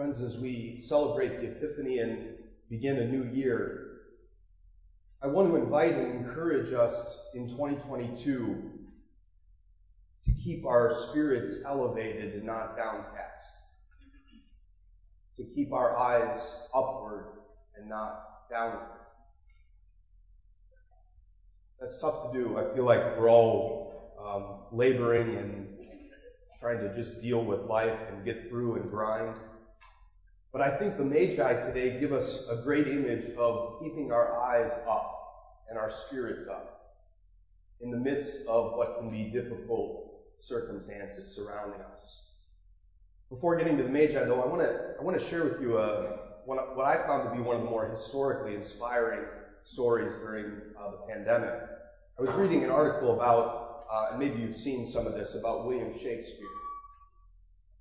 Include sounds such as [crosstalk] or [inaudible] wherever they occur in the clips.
Friends, as we celebrate the Epiphany and begin a new year, I want to invite and encourage us in 2022 to keep our spirits elevated and not downcast, to keep our eyes upward and not downward. That's tough to do. I feel like we're all um, laboring and trying to just deal with life and get through and grind. But I think the Magi today give us a great image of keeping our eyes up and our spirits up in the midst of what can be difficult circumstances surrounding us. Before getting to the Magi, though, I want to I want to share with you a, uh, one, what I found to be one of the more historically inspiring stories during uh, the pandemic. I was reading an article about, uh, and maybe you've seen some of this, about William Shakespeare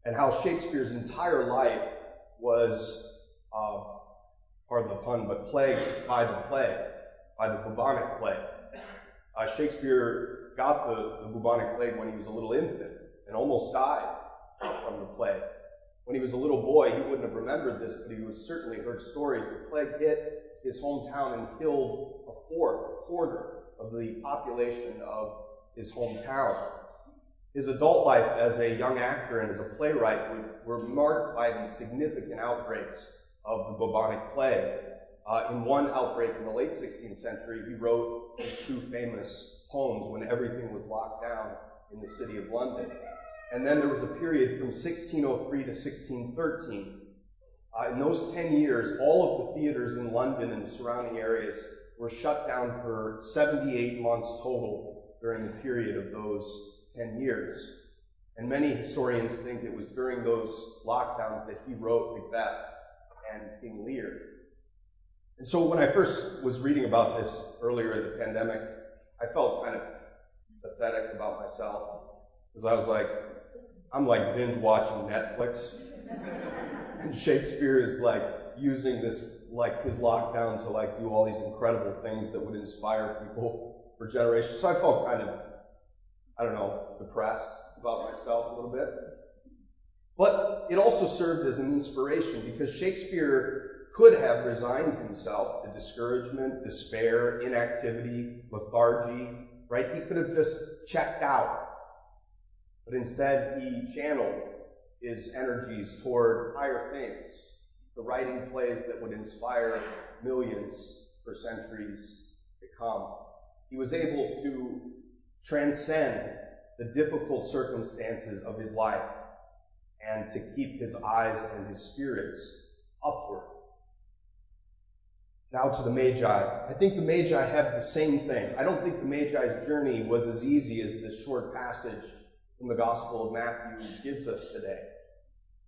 and how Shakespeare's entire life was, uh, pardon the pun, but plagued by the plague, by the bubonic plague. Uh, Shakespeare got the, the bubonic plague when he was a little infant and almost died from the plague. When he was a little boy, he wouldn't have remembered this, but he was certainly heard stories. The plague hit his hometown and killed a fourth, a quarter of the population of his hometown. His adult life as a young actor and as a playwright were, marked by these significant outbreaks of the bubonic plague. Uh, in one outbreak in the late 16th century, he wrote his two famous poems when everything was locked down in the city of London. And then there was a period from 1603 to 1613. Uh, in those 10 years, all of the theaters in London and the surrounding areas were shut down for 78 months total during the period of those 10 years. And many historians think it was during those lockdowns that he wrote Macbeth and King Lear. And so when I first was reading about this earlier in the pandemic, I felt kind of pathetic about myself because I was like, I'm like binge watching Netflix. [laughs] and Shakespeare is like using this, like his lockdown to like do all these incredible things that would inspire people for generations. So I felt kind of I don't know, depressed about myself a little bit. But it also served as an inspiration because Shakespeare could have resigned himself to discouragement, despair, inactivity, lethargy, right? He could have just checked out. But instead, he channeled his energies toward higher things, the writing plays that would inspire millions for centuries to come. He was able to transcend the difficult circumstances of his life and to keep his eyes and his spirits upward. Now to the Magi. I think the Magi have the same thing. I don't think the Magi's journey was as easy as this short passage from the Gospel of Matthew gives us today.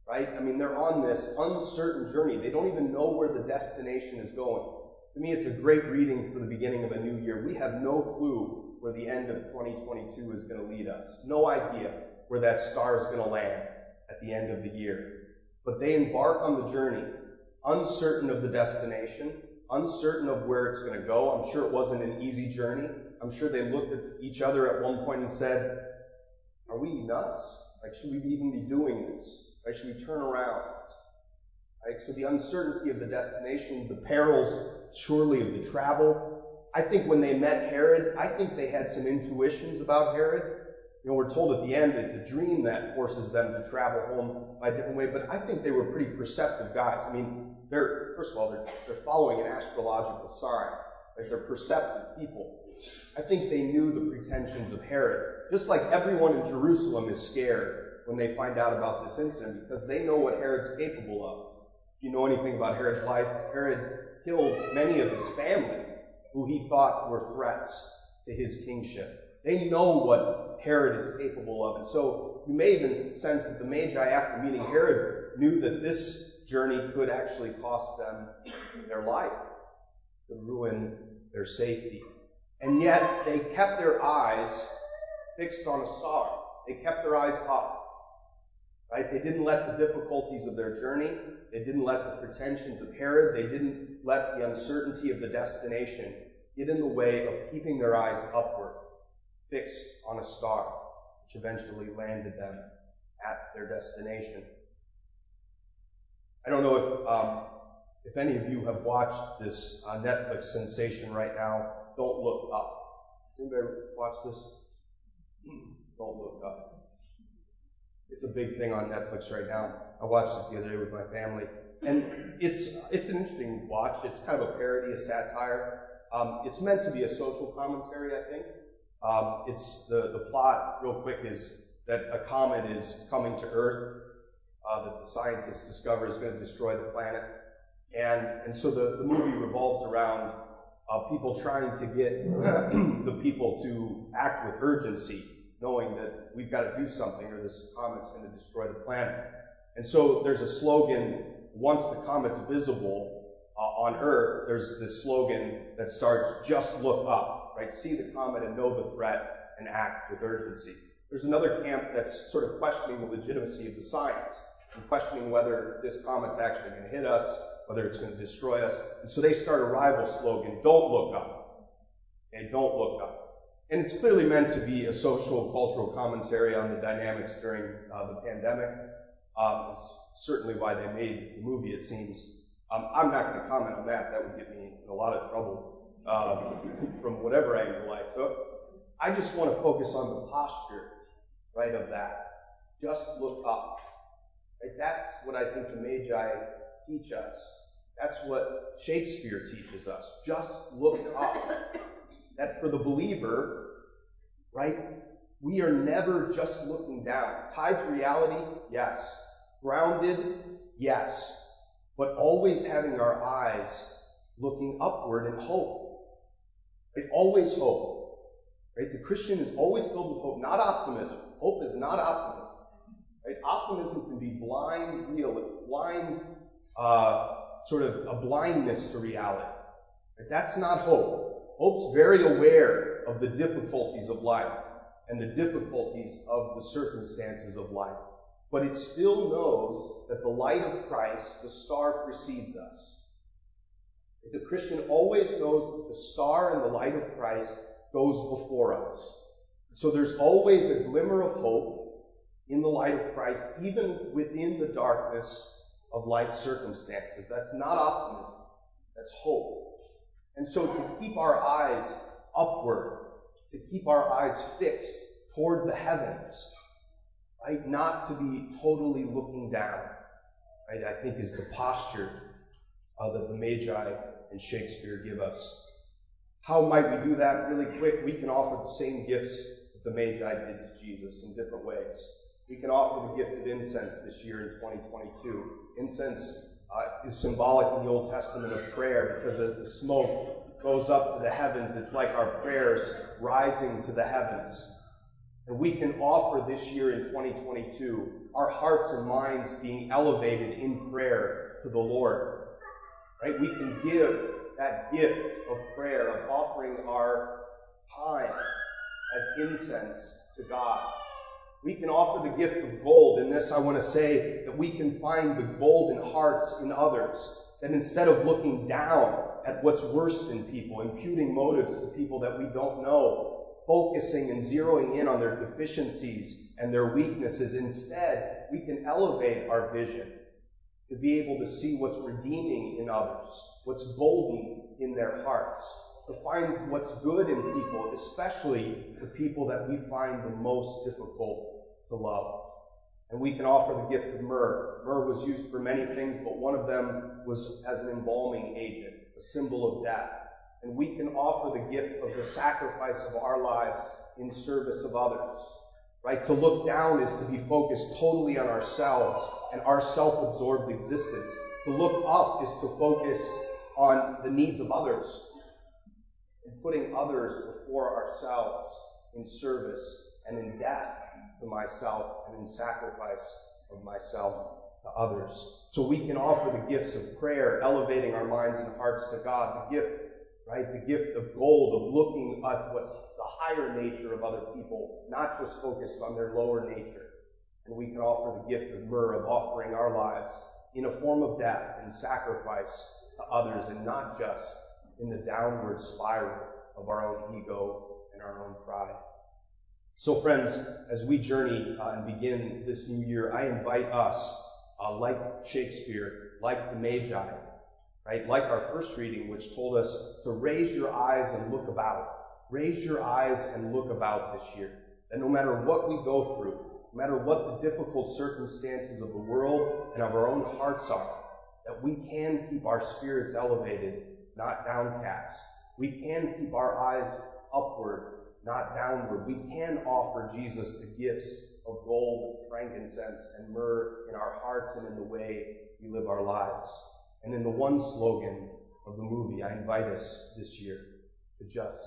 Right? I mean, they're on this uncertain journey. They don't even know where the destination is going. To me, it's a great reading for the beginning of a new year. We have no clue where the end of 2022 is going to lead us. No idea where that star is going to land at the end of the year. But they embark on the journey, uncertain of the destination, uncertain of where it's going to go. I'm sure it wasn't an easy journey. I'm sure they looked at each other at one point and said, are we nuts? Like, should we even be doing this? Right? Should we turn around? Right? So the uncertainty of the destination, the perils surely of the travel, I think when they met Herod, I think they had some intuitions about Herod. You know, we're told at the end it's a dream that forces them to travel home by a different way, but I think they were pretty perceptive guys. I mean, they're, first of all, they're, they're following an astrological sign. Like they're perceptive people. I think they knew the pretensions of Herod. Just like everyone in Jerusalem is scared when they find out about this incident because they know what Herod's capable of. If you know anything about Herod's life, Herod killed many of his family who he thought were threats to his kingship. They know what Herod is capable of. And so you may even sense that the Magi, after meeting Herod, knew that this journey could actually cost them their life, could ruin their safety. And yet they kept their eyes fixed on a star. They kept their eyes up. Right? They didn't let the difficulties of their journey, they didn't let the pretensions of Herod, they didn't let the uncertainty of the destination get in the way of keeping their eyes upward, fixed on a star, which eventually landed them at their destination. I don't know if um, if any of you have watched this uh, Netflix sensation right now. Don't look up. Has anybody watch this? Don't look up. It's a big thing on Netflix right now. I watched it the other day with my family, and it's it's an interesting watch. It's kind of a parody, a satire. Um, it's meant to be a social commentary, I think. Um, it's the the plot, real quick, is that a comet is coming to Earth uh, that the scientists discover is going to destroy the planet, and and so the the movie revolves around uh, people trying to get [clears throat] the people to act with urgency, knowing that we've got to do something or this comet's going to destroy the planet. And so there's a slogan, once the comet's visible uh, on Earth, there's this slogan that starts, just look up, right? See the comet and know the threat and act with urgency. There's another camp that's sort of questioning the legitimacy of the science and questioning whether this comet's actually going to hit us whether it's going to destroy us. And so they start a rival slogan, don't look up. And don't look up. And it's clearly meant to be a social, cultural commentary on the dynamics during uh, the pandemic. Um, certainly why they made the movie, it seems. Um, I'm not going to comment on that. That would get me in a lot of trouble um, from whatever angle I took. I just want to focus on the posture, right, of that. Just look up. Right? That's what I think the Magi teach us. That's what Shakespeare teaches us. Just look up. [laughs] That for the believer, right, we are never just looking down. Tied to reality, yes. Grounded, yes. But always having our eyes looking upward in hope. Right? Always hope. Right? The Christian is always filled with hope, not optimism. Hope is not optimism. Right? Optimism can be blind real, blind uh, sort of a blindness to reality. But that's not hope. Hope's very aware of the difficulties of life and the difficulties of the circumstances of life. But it still knows that the light of Christ, the star, precedes us. The Christian always knows that the star and the light of Christ goes before us. So there's always a glimmer of hope in the light of Christ, even within the darkness of life circumstances. That's not optimism. That's hope. And so to keep our eyes upward, to keep our eyes fixed toward the heavens, right? Not to be totally looking down, right? I think is the posture uh, that the Magi and Shakespeare give us. How might we do that really quick? We can offer the same gifts that the Magi did to Jesus in different ways. We can offer the gift of incense this year in 2022. Incense uh, is symbolic in the Old Testament of prayer because as the smoke goes up to the heavens, it's like our prayers rising to the heavens. And we can offer this year in 2022 our hearts and minds being elevated in prayer to the Lord. Right? We can give that gift of prayer, of offering our time as incense to God. We can offer the gift of gold. In this, I want to say that we can find the golden hearts in others. That instead of looking down at what's worst in people, imputing motives to people that we don't know, focusing and zeroing in on their deficiencies and their weaknesses, instead, we can elevate our vision to be able to see what's redeeming in others, what's golden in their hearts, to find what's good in people, especially the people that we find the most difficult to love. And we can offer the gift of myrrh. Myrrh was used for many things, but one of them was as an embalming agent, a symbol of death. And we can offer the gift of the sacrifice of our lives in service of others. Right? To look down is to be focused totally on ourselves and our self-absorbed existence. To look up is to focus on the needs of others and putting others before ourselves in service and in death to myself and in sacrifice of myself to others. So we can offer the gifts of prayer, elevating our minds and hearts to God, the gift, right? The gift of gold, of looking at what's the higher nature of other people, not just focused on their lower nature. And we can offer the gift of myrrh, of offering our lives in a form of death and sacrifice to others and not just in the downward spiral of our own ego and our own pride. So friends, as we journey uh, and begin this new year, I invite us uh, like Shakespeare, like the Magi, right? Like our first reading, which told us to raise your eyes and look about. Raise your eyes and look about this year. That no matter what we go through, no matter what the difficult circumstances of the world and of our own hearts are, that we can keep our spirits elevated, not downcast. We can keep our eyes upward, not downward. We can offer Jesus the gifts of gold, frankincense, and myrrh in our hearts and in the way we live our lives. And in the one slogan of the movie, I invite us this year to just